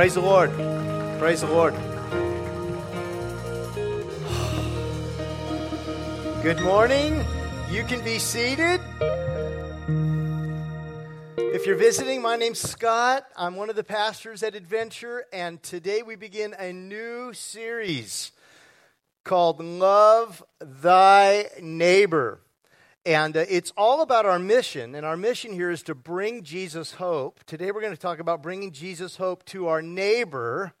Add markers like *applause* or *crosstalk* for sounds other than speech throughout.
Praise the Lord. Praise the Lord. Good morning. You can be seated. If you're visiting, my name's Scott. I'm one of the pastors at Adventure, and today we begin a new series called Love Thy Neighbor. And uh, it's all about our mission. And our mission here is to bring Jesus hope. Today we're going to talk about bringing Jesus hope to our neighbor.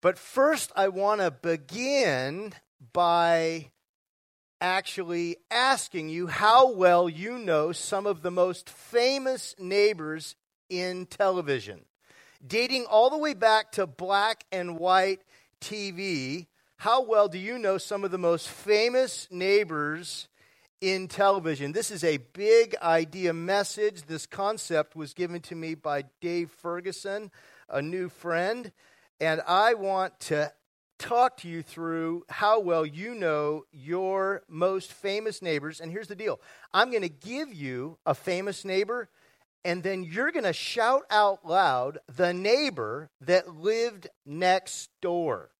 But first, I want to begin by actually asking you how well you know some of the most famous neighbors in television. Dating all the way back to black and white TV, how well do you know some of the most famous neighbors in television. This is a big idea message. This concept was given to me by Dave Ferguson, a new friend, and I want to talk to you through how well you know your most famous neighbors. And here's the deal I'm going to give you a famous neighbor, and then you're going to shout out loud the neighbor that lived next door.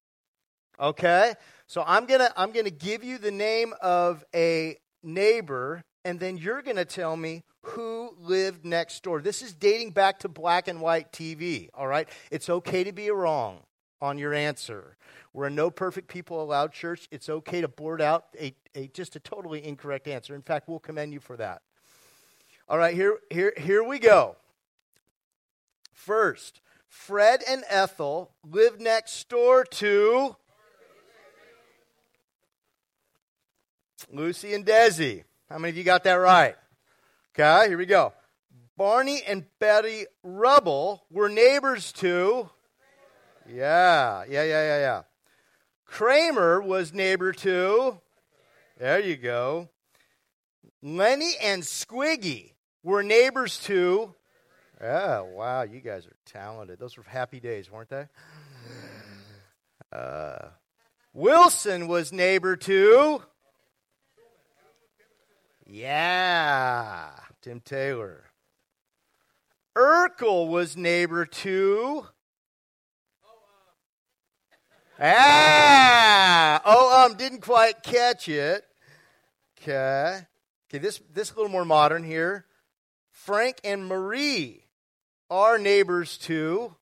Okay? So I'm going to I'm going to give you the name of a neighbor, and then you're going to tell me who lived next door. This is dating back to black and white TV, all right? It's okay to be wrong on your answer. We're a no perfect people allowed church. It's okay to board out a, a just a totally incorrect answer. In fact, we'll commend you for that. All right, here, here, here we go. First, Fred and Ethel lived next door to Lucy and Desi. How many of you got that right? Okay, here we go. Barney and Betty Rubble were neighbors to. Yeah, yeah, yeah, yeah, yeah. Kramer was neighbor to. There you go. Lenny and Squiggy were neighbors to. Oh, wow, you guys are talented. Those were happy days, weren't they? Uh, Wilson was neighbor to. Yeah, Tim Taylor. Urkel was neighbor to. Ah, oh, um, didn't quite catch it. Okay, okay, this this a little more modern here. Frank and Marie are neighbors to.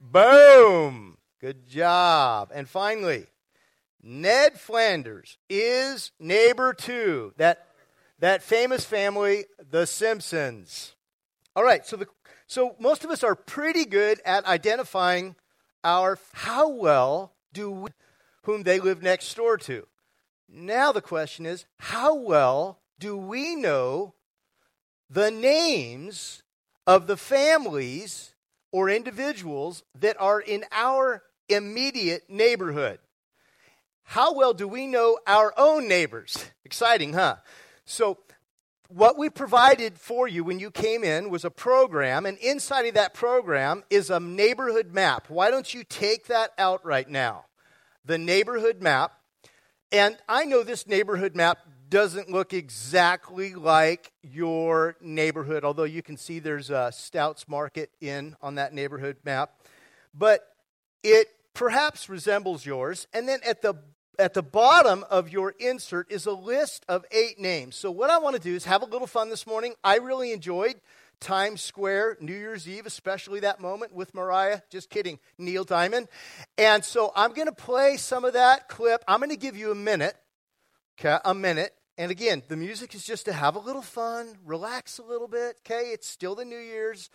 Boom, good job. And finally, Ned Flanders is neighbor to that, that famous family, the Simpsons. All right, so, the, so most of us are pretty good at identifying our how well do we, whom they live next door to. Now the question is, how well do we know the names of the families or individuals that are in our immediate neighborhood? How well do we know our own neighbors? Exciting, huh? So, what we provided for you when you came in was a program, and inside of that program is a neighborhood map. Why don't you take that out right now? The neighborhood map. And I know this neighborhood map doesn't look exactly like your neighborhood, although you can see there's a Stouts Market in on that neighborhood map. But it perhaps resembles yours. And then at the at the bottom of your insert is a list of eight names. So, what I want to do is have a little fun this morning. I really enjoyed Times Square, New Year's Eve, especially that moment with Mariah. Just kidding, Neil Diamond. And so, I'm going to play some of that clip. I'm going to give you a minute, okay, a minute. And again, the music is just to have a little fun, relax a little bit, okay? It's still the New Year's.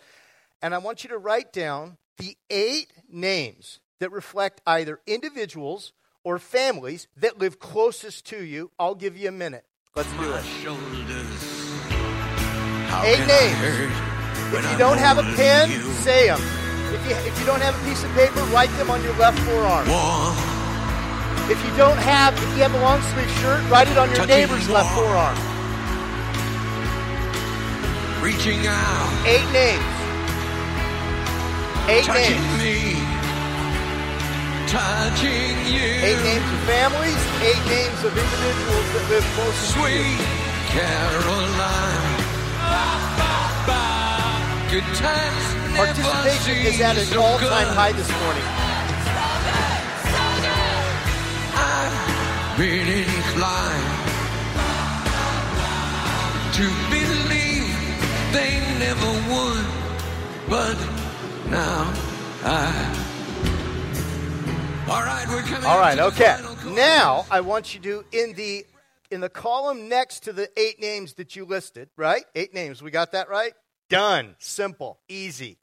And I want you to write down the eight names that reflect either individuals or families that live closest to you. I'll give you a minute. Let's do it. Eight names. If you don't have a pen, say them. If you, if you don't have a piece of paper, write them on your left forearm. If you don't have, if you have a long sleeve shirt, write it on your neighbor's left forearm. Reaching out. Eight names. Eight names. Me touching you. Eight names of families, eight names of individuals that live close to Sweet Caroline. Good times Participation is at an all-time high this morning. I've been inclined to believe they never would, but now I. All right, we're coming. All right, okay. Now I want you to in the in the column next to the eight names that you listed, right? Eight names. We got that right? Done. Simple. Easy.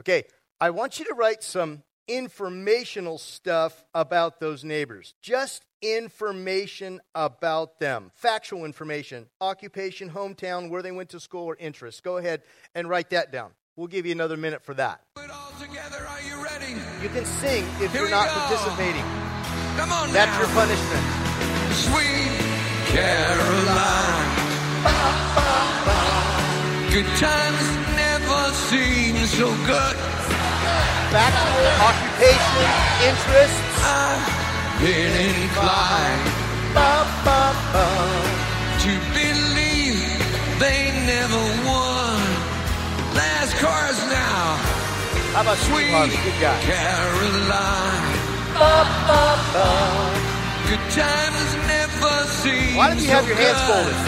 Okay. I want you to write some informational stuff about those neighbors. Just information about them. Factual information. Occupation, hometown, where they went to school, or interests. Go ahead and write that down. We'll give you another minute for that. You can sing if Here you're not go. participating. Come on That's now. your punishment. Sweet Caroline. Good times never seem so good. Factual, occupation, interests. I've been inclined to believe they never won. How about Sweet Harvey? Good guy. Caroline. Ba, ba, ba. Good times never seem Why don't you have so your hands good. folded?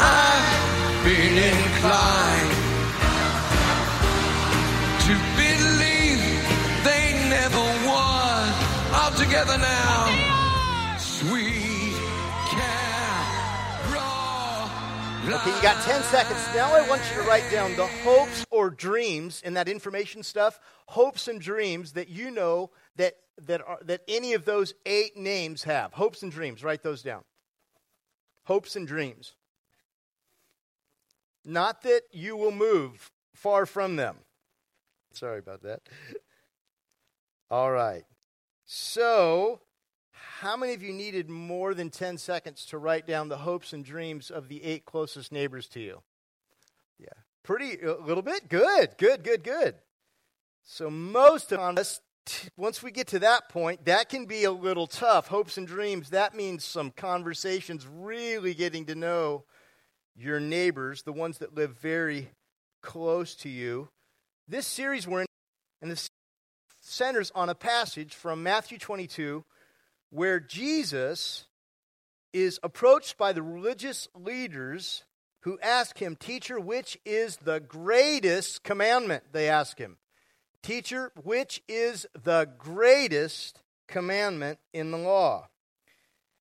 I've been inclined to believe they never won. All together now. Okay, you got 10 seconds. Now I want you to write down the hopes or dreams in that information stuff, hopes and dreams that you know that, that, are, that any of those eight names have. Hopes and dreams, write those down. Hopes and dreams. Not that you will move far from them. Sorry about that. All right. So, how many of you needed more than 10 seconds to write down the hopes and dreams of the eight closest neighbors to you? Yeah. Pretty, a little bit? Good, good, good, good. So, most of us, once we get to that point, that can be a little tough. Hopes and dreams, that means some conversations, really getting to know your neighbors, the ones that live very close to you. This series we're in, and this centers on a passage from Matthew 22 where Jesus is approached by the religious leaders who ask him, Teacher, which is the greatest commandment? They ask him. Teacher, which is the greatest commandment in the law?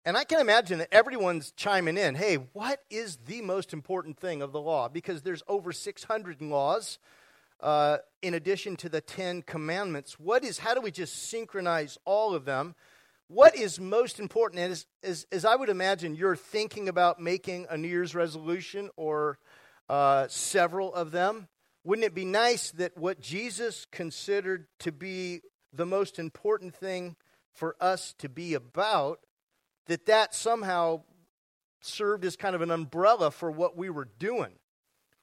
And I can imagine that everyone's chiming in. Hey, what is the most important thing of the law? Because there's over 600 laws uh, in addition to the Ten Commandments. What is, how do we just synchronize all of them? What is most important? And as, as, as I would imagine, you're thinking about making a New Year's resolution or uh, several of them. Wouldn't it be nice that what Jesus considered to be the most important thing for us to be about, that that somehow served as kind of an umbrella for what we were doing?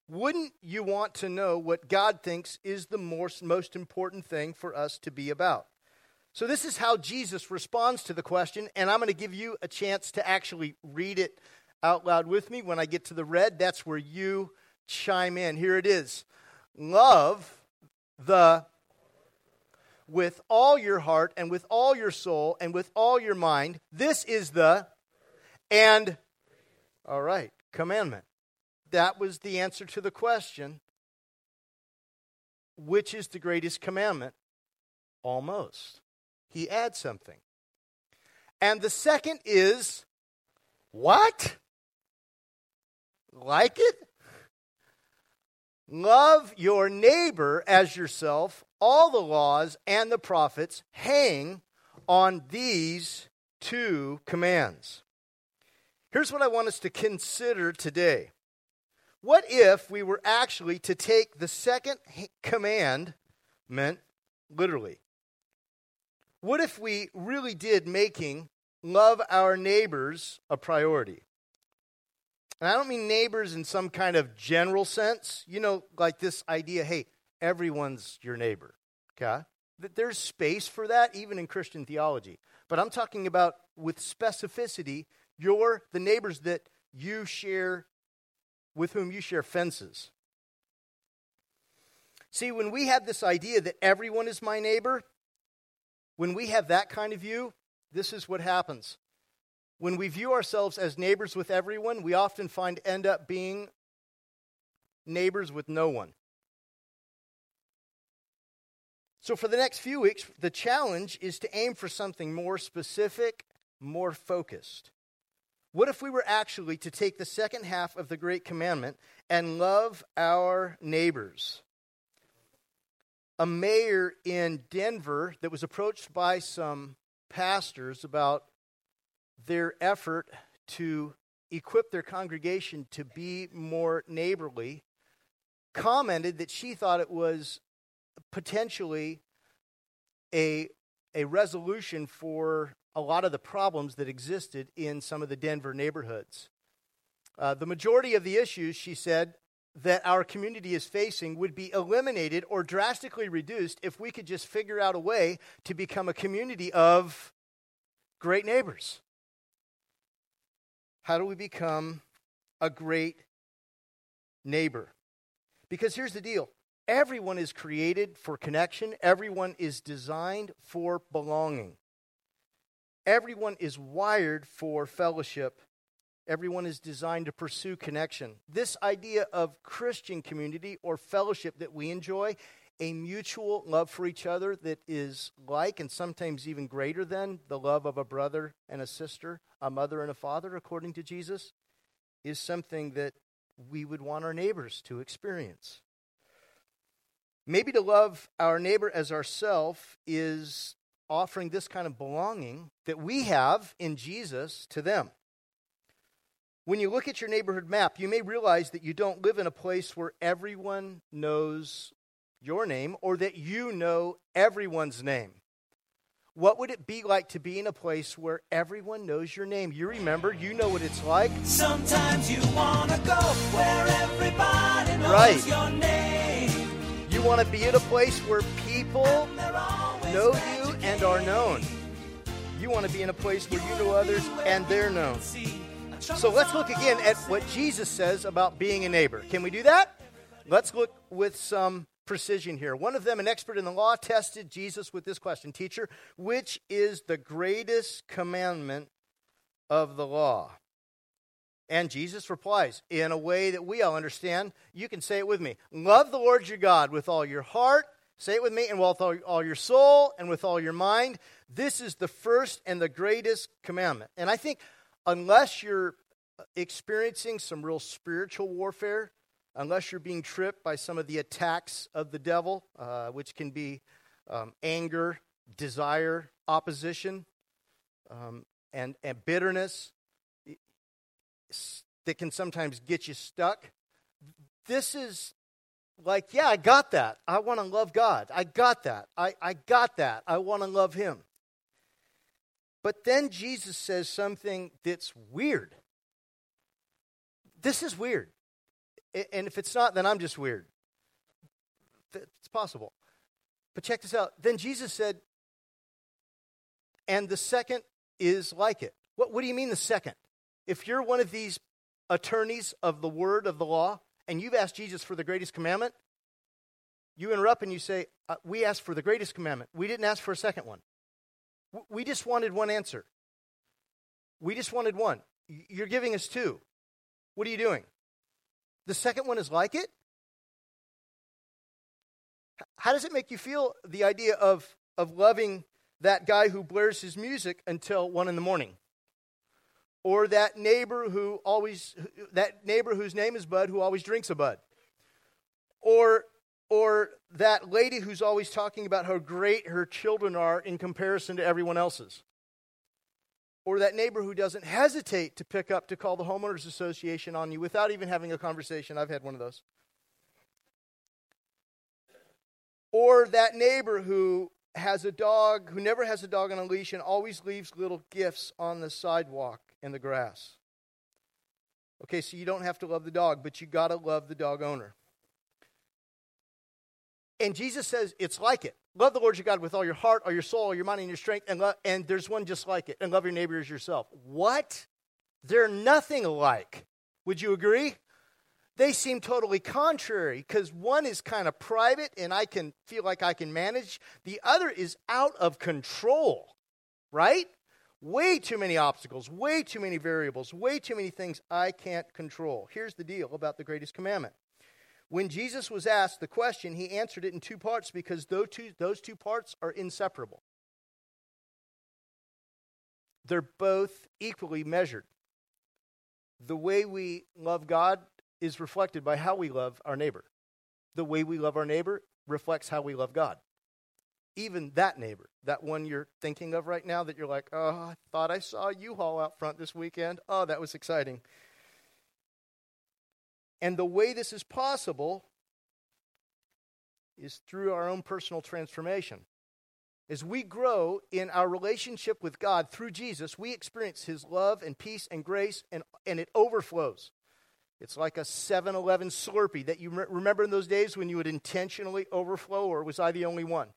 Wouldn't you want to know what God thinks is the most, most important thing for us to be about? So, this is how Jesus responds to the question, and I'm going to give you a chance to actually read it out loud with me. When I get to the red, that's where you chime in. Here it is Love the with all your heart and with all your soul and with all your mind. This is the and all right, commandment. That was the answer to the question. Which is the greatest commandment? Almost. He adds something. And the second is what? Like it? Love your neighbor as yourself. All the laws and the prophets hang on these two commands. Here's what I want us to consider today. What if we were actually to take the second commandment literally? What if we really did making love our neighbors a priority? And I don't mean neighbors in some kind of general sense, you know, like this idea hey, everyone's your neighbor. Okay? That There's space for that even in Christian theology. But I'm talking about with specificity, your the neighbors that you share with whom you share fences. See, when we have this idea that everyone is my neighbor, when we have that kind of view, this is what happens. When we view ourselves as neighbors with everyone, we often find end up being neighbors with no one. So, for the next few weeks, the challenge is to aim for something more specific, more focused. What if we were actually to take the second half of the Great Commandment and love our neighbors? A mayor in Denver that was approached by some pastors about their effort to equip their congregation to be more neighborly commented that she thought it was potentially a, a resolution for a lot of the problems that existed in some of the Denver neighborhoods. Uh, the majority of the issues, she said, that our community is facing would be eliminated or drastically reduced if we could just figure out a way to become a community of great neighbors. How do we become a great neighbor? Because here's the deal everyone is created for connection, everyone is designed for belonging. Everyone is wired for fellowship. Everyone is designed to pursue connection. This idea of Christian community or fellowship that we enjoy, a mutual love for each other that is like and sometimes even greater than the love of a brother and a sister, a mother and a father, according to Jesus, is something that we would want our neighbors to experience. Maybe to love our neighbor as ourself is offering this kind of belonging that we have in Jesus to them. When you look at your neighborhood map, you may realize that you don't live in a place where everyone knows your name or that you know everyone's name. What would it be like to be in a place where everyone knows your name? You remember, you know what it's like. Sometimes you wanna go where everybody knows Right. your name. You want to be at a place where people know you you and are known. You want to be in a place where you know others and they're known. So let's look again at what Jesus says about being a neighbor. Can we do that? Let's look with some precision here. One of them, an expert in the law, tested Jesus with this question Teacher, which is the greatest commandment of the law? And Jesus replies in a way that we all understand. You can say it with me Love the Lord your God with all your heart. Say it with me, and with all, all your soul and with all your mind. This is the first and the greatest commandment. And I think unless you're experiencing some real spiritual warfare, unless you're being tripped by some of the attacks of the devil, uh, which can be um, anger, desire, opposition, um, and, and bitterness that can sometimes get you stuck. This is like, yeah, I got that. I want to love God. I got that. I, I got that. I want to love Him. But then Jesus says something that's weird. This is weird. And if it's not, then I'm just weird. It's possible. But check this out. Then Jesus said, and the second is like it. What, what do you mean the second? If you're one of these attorneys of the word of the law and you've asked Jesus for the greatest commandment, you interrupt and you say, uh, We asked for the greatest commandment. We didn't ask for a second one. We just wanted one answer. We just wanted one. You're giving us two. What are you doing? The second one is like it? How does it make you feel, the idea of, of loving that guy who blares his music until one in the morning? Or that neighbor who always, that neighbor whose name is Bud who always drinks a Bud? Or, or that lady who's always talking about how great her children are in comparison to everyone else's? Or that neighbor who doesn't hesitate to pick up to call the homeowners association on you without even having a conversation. I've had one of those. Or that neighbor who has a dog, who never has a dog on a leash and always leaves little gifts on the sidewalk and the grass. Okay, so you don't have to love the dog, but you got to love the dog owner. And Jesus says it's like it. Love the Lord your God with all your heart, all your soul, all your mind, and your strength, and, lo- and there's one just like it. And love your neighbor as yourself. What? They're nothing alike. Would you agree? they seem totally contrary because one is kind of private and I can feel like I can manage. The other is out of control, right? Way too many obstacles, way too many variables, way too many things I can't control. Here's the deal about the greatest commandment. When Jesus was asked the question, he answered it in two parts because those two, those two parts are inseparable. They're both equally measured. The way we love God is reflected by how we love our neighbor. The way we love our neighbor reflects how we love God. Even that neighbor, that one you're thinking of right now that you're like, oh, I thought I saw you haul out front this weekend. Oh, that was exciting. And the way this is possible is through our own personal transformation. As we grow in our relationship with God through Jesus, we experience His love and peace and grace, and, and it overflows. It's like a 7 Eleven Slurpee that you re- remember in those days when you would intentionally overflow, or was I the only one?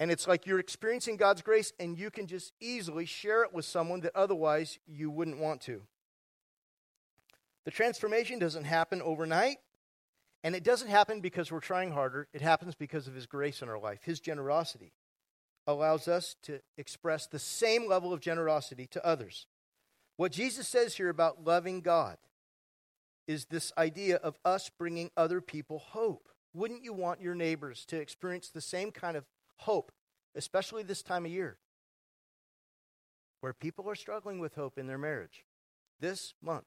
And it's like you're experiencing God's grace and you can just easily share it with someone that otherwise you wouldn't want to. The transformation doesn't happen overnight, and it doesn't happen because we're trying harder. It happens because of His grace in our life. His generosity allows us to express the same level of generosity to others. What Jesus says here about loving God is this idea of us bringing other people hope. Wouldn't you want your neighbors to experience the same kind of hope, especially this time of year, where people are struggling with hope in their marriage? This month,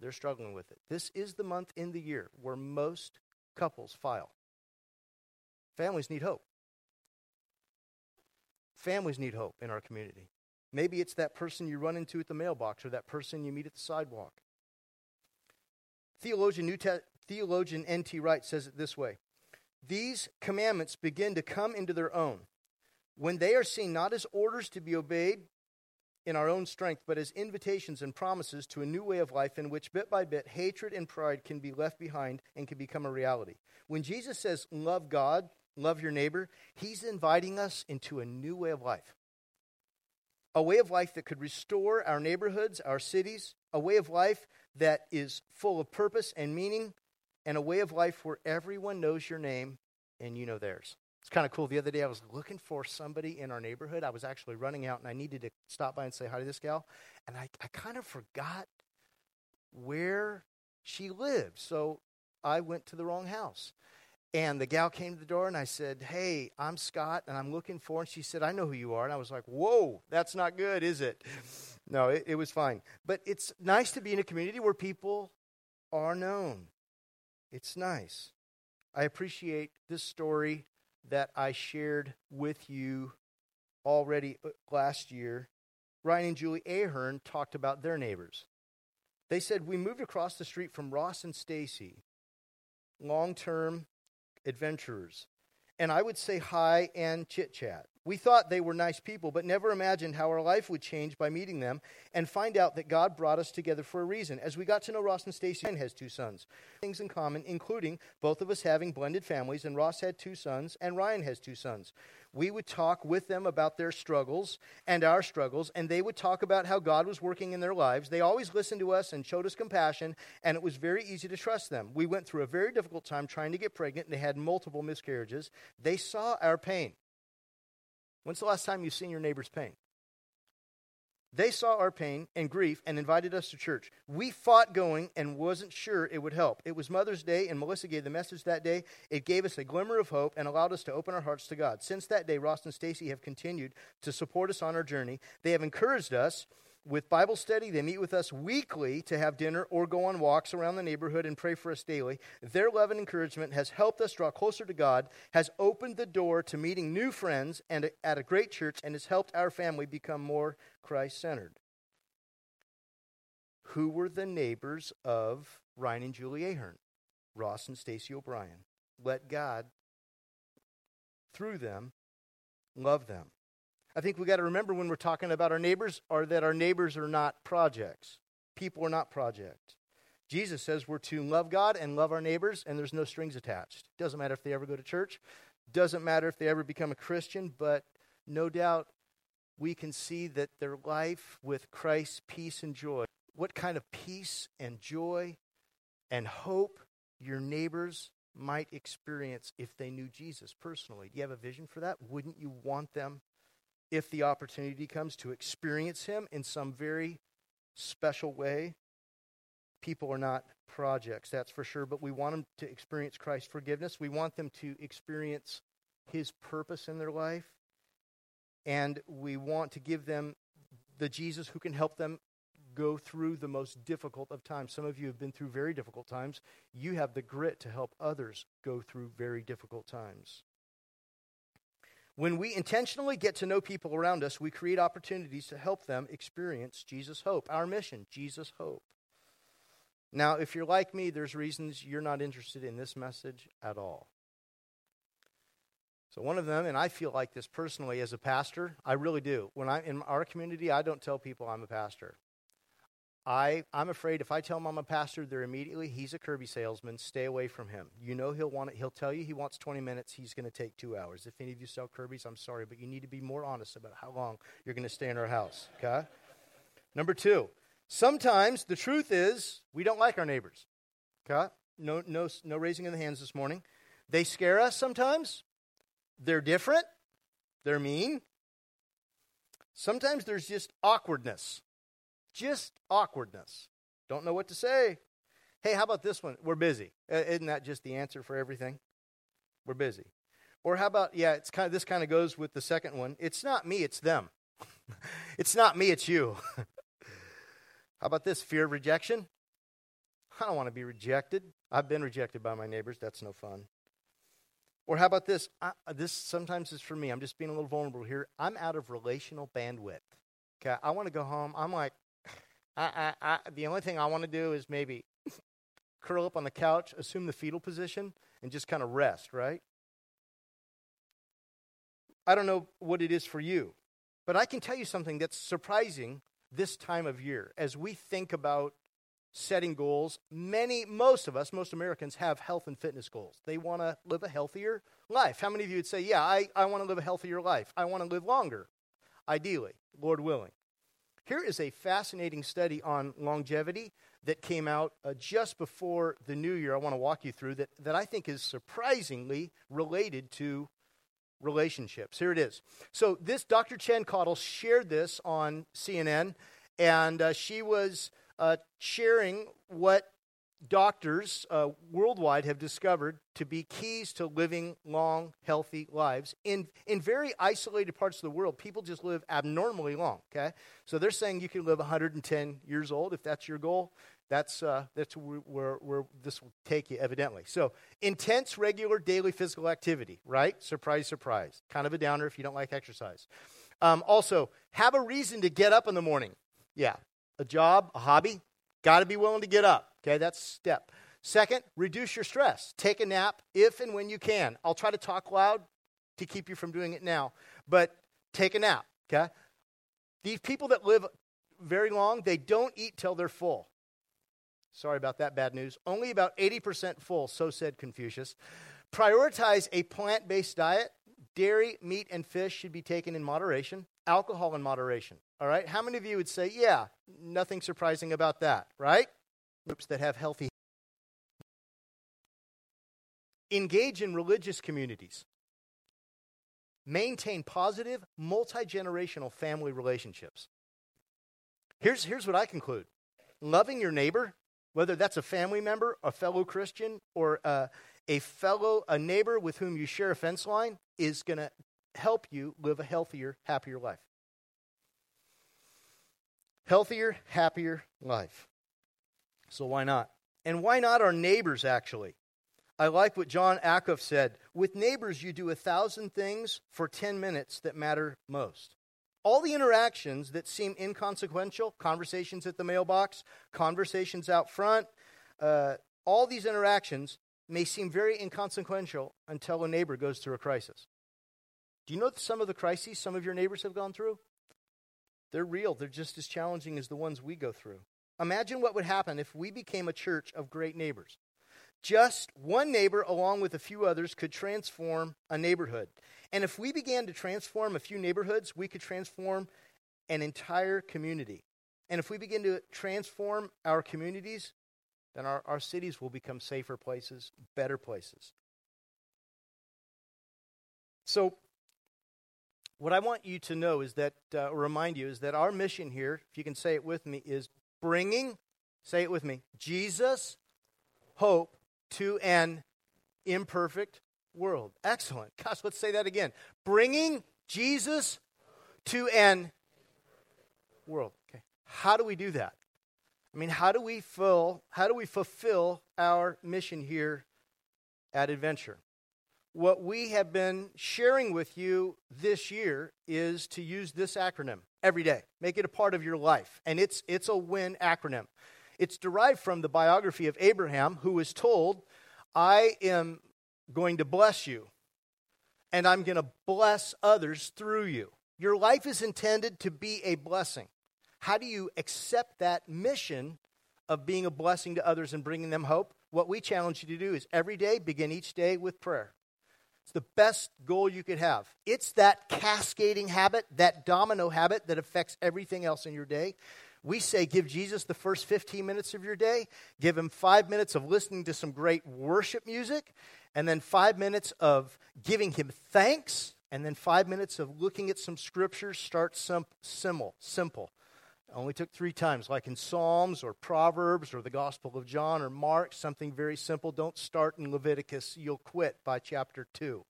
they're struggling with it. This is the month in the year where most couples file. Families need hope. Families need hope in our community. Maybe it's that person you run into at the mailbox or that person you meet at the sidewalk. Theologian, New Te- Theologian N.T. Wright says it this way These commandments begin to come into their own when they are seen not as orders to be obeyed in our own strength, but as invitations and promises to a new way of life in which bit by bit hatred and pride can be left behind and can become a reality. When Jesus says, Love God, love your neighbor, he's inviting us into a new way of life. A way of life that could restore our neighborhoods, our cities, a way of life that is full of purpose and meaning, and a way of life where everyone knows your name and you know theirs. It's kind of cool. The other day, I was looking for somebody in our neighborhood. I was actually running out and I needed to stop by and say hi to this gal. And I, I kind of forgot where she lived. So I went to the wrong house. And the gal came to the door and I said, Hey, I'm Scott and I'm looking for. And she said, I know who you are. And I was like, Whoa, that's not good, is it? No, it, it was fine. But it's nice to be in a community where people are known. It's nice. I appreciate this story that I shared with you already uh, last year. Ryan and Julie Ahern talked about their neighbors. They said, We moved across the street from Ross and Stacy, long term adventurers. And I would say hi and chit chat. We thought they were nice people, but never imagined how our life would change by meeting them and find out that God brought us together for a reason. As we got to know Ross and Stacy, and has two sons. Things in common, including both of us having blended families, and Ross had two sons, and Ryan has two sons we would talk with them about their struggles and our struggles, and they would talk about how God was working in their lives. They always listened to us and showed us compassion, and it was very easy to trust them. We went through a very difficult time trying to get pregnant, and they had multiple miscarriages. They saw our pain. When's the last time you've seen your neighbor's pain? They saw our pain and grief and invited us to church. We fought going and wasn't sure it would help. It was Mother's Day, and Melissa gave the message that day. It gave us a glimmer of hope and allowed us to open our hearts to God. Since that day, Ross and Stacy have continued to support us on our journey. They have encouraged us with Bible study. They meet with us weekly to have dinner or go on walks around the neighborhood and pray for us daily. Their love and encouragement has helped us draw closer to God, has opened the door to meeting new friends and at a great church, and has helped our family become more Christ centered. Who were the neighbors of Ryan and Julie Ahern? Ross and Stacy O'Brien. Let God, through them, love them. I think we got to remember when we're talking about our neighbors are that our neighbors are not projects. People are not projects. Jesus says we're to love God and love our neighbors, and there's no strings attached. Doesn't matter if they ever go to church, doesn't matter if they ever become a Christian, but no doubt we can see that their life with Christ's peace and joy, what kind of peace and joy and hope your neighbors might experience if they knew Jesus personally. Do you have a vision for that? Wouldn't you want them, if the opportunity comes, to experience Him in some very special way? People are not projects, that's for sure, but we want them to experience Christ's forgiveness. We want them to experience His purpose in their life. And we want to give them the Jesus who can help them go through the most difficult of times. Some of you have been through very difficult times. You have the grit to help others go through very difficult times. When we intentionally get to know people around us, we create opportunities to help them experience Jesus' hope. Our mission, Jesus' hope. Now, if you're like me, there's reasons you're not interested in this message at all. So one of them, and I feel like this personally as a pastor, I really do. When I'm in our community, I don't tell people I'm a pastor. I, I'm afraid if I tell them I'm a pastor, they're immediately, he's a Kirby salesman. Stay away from him. You know he'll want it. He'll tell you he wants 20 minutes. He's going to take two hours. If any of you sell Kirby's, I'm sorry, but you need to be more honest about how long you're going to stay in our house. Okay. Number two, sometimes the truth is we don't like our neighbors. Okay. No, no, no raising of the hands this morning. They scare us sometimes. They're different. They're mean. Sometimes there's just awkwardness just awkwardness. Don't know what to say. Hey, how about this one? We're busy. Uh, isn't that just the answer for everything? We're busy. Or how about, yeah, it's kind of, this kind of goes with the second one. It's not me, it's them. *laughs* it's not me, it's you. *laughs* how about this? Fear of rejection? I don't want to be rejected. I've been rejected by my neighbors. That's no fun. Or how about this? I, this sometimes is for me. I'm just being a little vulnerable here. I'm out of relational bandwidth. Okay, I want to go home. I'm like, I, I, I, the only thing I want to do is maybe curl up on the couch, assume the fetal position, and just kind of rest, right? I don't know what it is for you, but I can tell you something that's surprising this time of year as we think about setting goals. Many, most of us, most Americans have health and fitness goals. They want to live a healthier life. How many of you would say, Yeah, I, I want to live a healthier life? I want to live longer, ideally, Lord willing. Here is a fascinating study on longevity that came out uh, just before the new year. I want to walk you through that, that I think is surprisingly related to relationships. Here it is. So, this Dr. Jen Caudle shared this on CNN, and uh, she was uh, sharing what doctors uh, worldwide have discovered to be keys to living long, healthy lives. In, in very isolated parts of the world, people just live abnormally long, okay? So they're saying you can live 110 years old if that's your goal. That's, uh, that's where, where this will take you, evidently. So, intense, regular, daily physical activity, right? Surprise, surprise. Kind of a downer if you don't like exercise. Um, also, have a reason to get up in the morning. Yeah, a job, a hobby, got to be willing to get up. Okay, that's step. Second, reduce your stress. Take a nap if and when you can. I'll try to talk loud to keep you from doing it now, but take a nap, okay? These people that live very long, they don't eat till they're full. Sorry about that bad news. Only about 80% full, so said Confucius. Prioritize a plant based diet. Dairy, meat, and fish should be taken in moderation. Alcohol in moderation. All right? How many of you would say, yeah, nothing surprising about that, right? groups that have healthy. Engage in religious communities. Maintain positive, multi generational family relationships. Here's, here's what I conclude loving your neighbor, whether that's a family member, a fellow Christian, or uh, a fellow, a neighbor with whom you share a fence line, is going to help you live a healthier, happier life. Healthier, happier life. So why not? And why not our neighbors, actually? I like what Jon Acuff said. With neighbors, you do a thousand things for 10 minutes that matter most. All the interactions that seem inconsequential, conversations at the mailbox, conversations out front, uh, all these interactions may seem very inconsequential until a neighbor goes through a crisis. Do you know some of the crises some of your neighbors have gone through? They're real, they're just as challenging as the ones we go through. Imagine what would happen if we became a church of great neighbors. Just one neighbor, along with a few others, could transform a neighborhood. And if we began to transform a few neighborhoods, we could transform an entire community. And if we begin to transform our communities, then our, our cities will become safer places, better places. So, what I want you to know is that, uh, remind you, is that our mission here, if you can say it with me, is bringing, say it with me, Jesus, hope to an imperfect world. Excellent. *laughs* Gosh, let's say that again. Bringing Jesus to an world. Okay. How do we do that? I mean, how do we fill, how do we fulfill our mission here at Adventure? What we have been sharing with you this year is to use this acronym every day. Make it a part of your life. And it's it's a win acronym. It's derived from the biography of Abraham, who was told, I am going to bless you, and I'm going to bless others through you. Your life is intended to be a blessing. How do you accept that mission of being a blessing to others and bringing them hope? What we challenge you to do is every day begin each day with prayer. It's the best goal you could have. It's that cascading habit, that domino habit that affects everything else in your day. We say give Jesus the first 15 minutes of your day, give him five minutes of listening to some great worship music, and then five minutes of giving him thanks, and then five minutes of looking at some scriptures. Start sim- simple, simple. Only took three times, like in Psalms or Proverbs or the Gospel of John or Mark, something very simple. Don't start in Leviticus, you'll quit by chapter 2.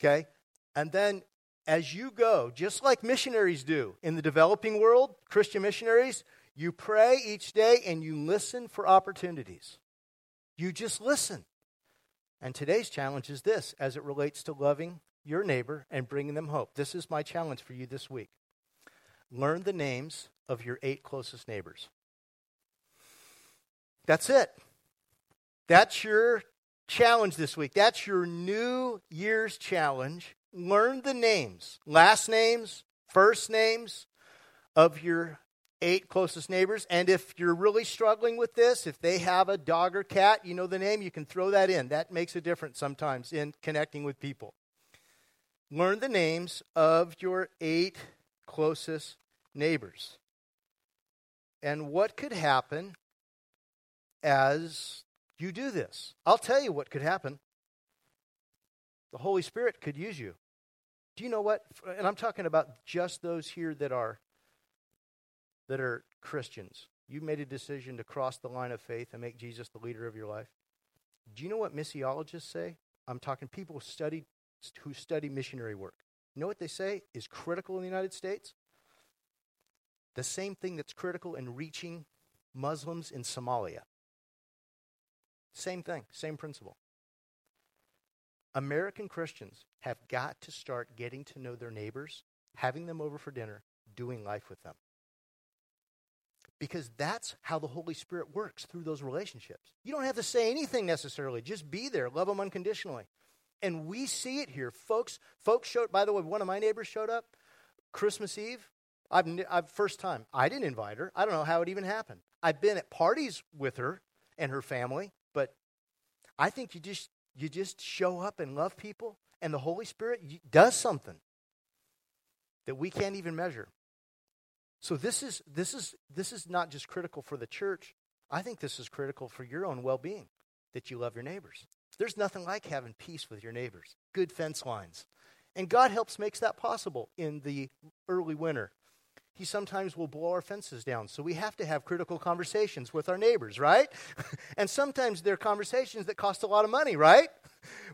Okay? And then as you go, just like missionaries do in the developing world, Christian missionaries, you pray each day and you listen for opportunities. You just listen. And today's challenge is this as it relates to loving your neighbor and bringing them hope. This is my challenge for you this week. Learn the names of your eight closest neighbors. That's it. That's your challenge this week. That's your New Year's challenge learn the names, last names, first names of your eight closest neighbors. And if you're really struggling with this, if they have a dog or cat, you know the name, you can throw that in. That makes a difference sometimes in connecting with people. Learn the names of your eight closest neighbors. And what could happen as you do this? I'll tell you what could happen. The Holy Spirit could use you. Do you know what? And I'm talking about just those here that are that are Christians. You made a decision to cross the line of faith and make Jesus the leader of your life. Do you know what missiologists say? I'm talking people who study who study missionary work. You know what they say is critical in the United States? The same thing that's critical in reaching Muslims in Somalia. Same thing, same principle. American Christians have got to start getting to know their neighbors, having them over for dinner, doing life with them. Because that's how the Holy Spirit works through those relationships. You don't have to say anything necessarily, just be there, love them unconditionally. And we see it here. Folks, folks showed, by the way, one of my neighbors showed up Christmas Eve. I've, I've first time. I didn't invite her. I don't know how it even happened. I've been at parties with her and her family, but I think you just you just show up and love people, and the Holy Spirit does something that we can't even measure. So this is this is this is not just critical for the church. I think this is critical for your own well-being that you love your neighbors. There's nothing like having peace with your neighbors. Good fence lines. And God helps makes that possible in the early winter he sometimes will blow our fences down. So we have to have critical conversations with our neighbors, right? *laughs* and sometimes they're conversations that cost a lot of money, right? *laughs*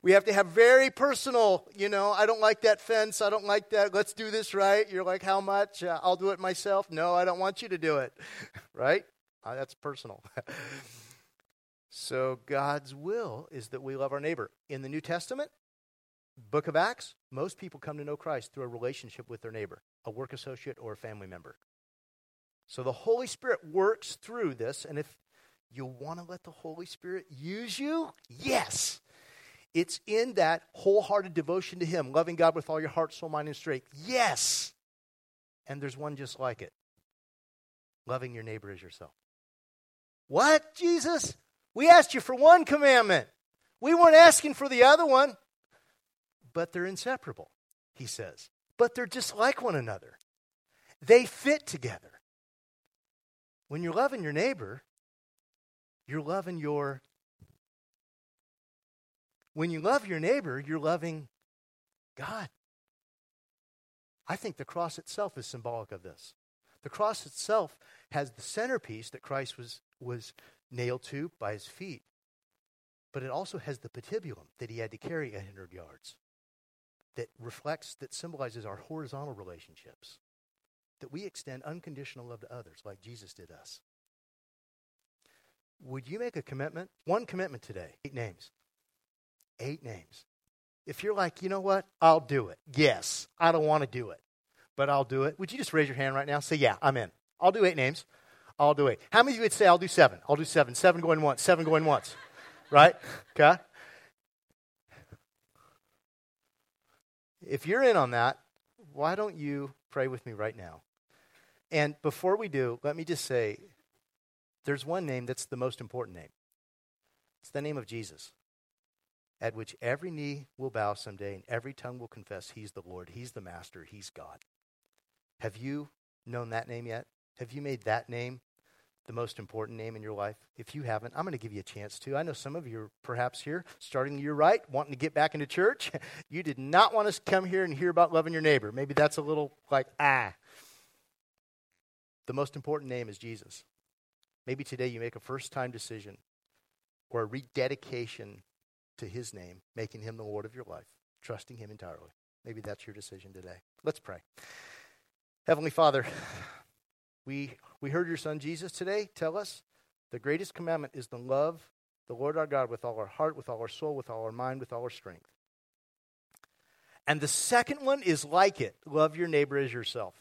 We have to have very personal, you know, I don't like that fence. I don't like that. Let's do this right. You're like, how much? Uh, I'll do it myself. No, I don't want you to do it, *laughs* right? Uh, that's personal. so God's will is that we love our neighbor. In the New Testament, book of Acts, most people come to know Christ through a relationship with their neighbor a work associate, or a family member. So the Holy Spirit works through this, and if you want to let the Holy Spirit use you, yes. It's in that wholehearted devotion to Him, loving God with all your heart, soul, mind, and strength. Yes. And there's one just like it loving your neighbor as yourself. What, Jesus? We asked you for one commandment. We weren't asking for the other one. But they're inseparable, he says but they're just like one another. They fit together. When you're loving your neighbor, You're loving your. When you love your neighbor, you're loving God. I think the cross itself is symbolic of this. The cross itself has the centerpiece that Christ was, was nailed to by his feet, but it also has the patibulum that he had to carry 100 yards that reflects, that symbolizes our horizontal relationships, that we extend unconditional love to others like Jesus did us. Would you make a commitment? One commitment today. Eight names. Eight names. If you're like, you know what? I'll do it. Yes, I don't want to do it, but I'll do it. Would you just raise your hand right now? Say, yeah, I'm in. I'll do eight names. I'll do eight. How many of you would say, I'll do seven? I'll do seven. Seven going once, seven going once. right? Okay? If you're in on that, why don't you pray with me right now? And before we do, let me just say there's one name that's the most important name. It's the name of Jesus, at which every knee will bow someday and every tongue will confess He's the Lord, He's the Master, He's God. Have you known that name yet? Have you made that name the most important name in your life? If you haven't, I'm going to give you a chance to. I know some of you are perhaps here, starting your right, wanting to get back into church. *laughs* You did not want to come here and hear about loving your neighbor. Maybe that's a little like, ah. The most important name is Jesus. Maybe today you make a first time decision or a rededication to his name, making him the Lord of your life, trusting him entirely. Maybe that's your decision today. Let's pray. Heavenly Father, we, we heard your son Jesus today tell us the greatest commandment is to love the Lord our God with all our heart, with all our soul, with all our mind, with all our strength. And the second one is like it love your neighbor as yourself.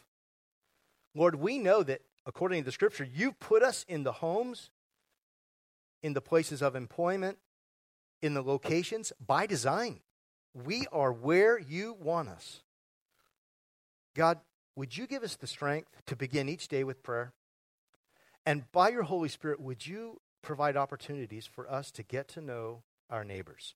Lord, we know that according to the scripture, you've put us in the homes, in the places of employment, in the locations by design. We are where you want us. God, would you give us the strength to begin each day with prayer? And by your Holy Spirit, would you provide opportunities for us to get to know our neighbors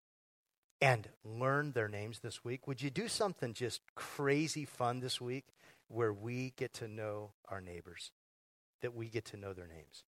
and learn their names this week? Would you do something just crazy fun this week where we get to know our neighbors, that we get to know their names?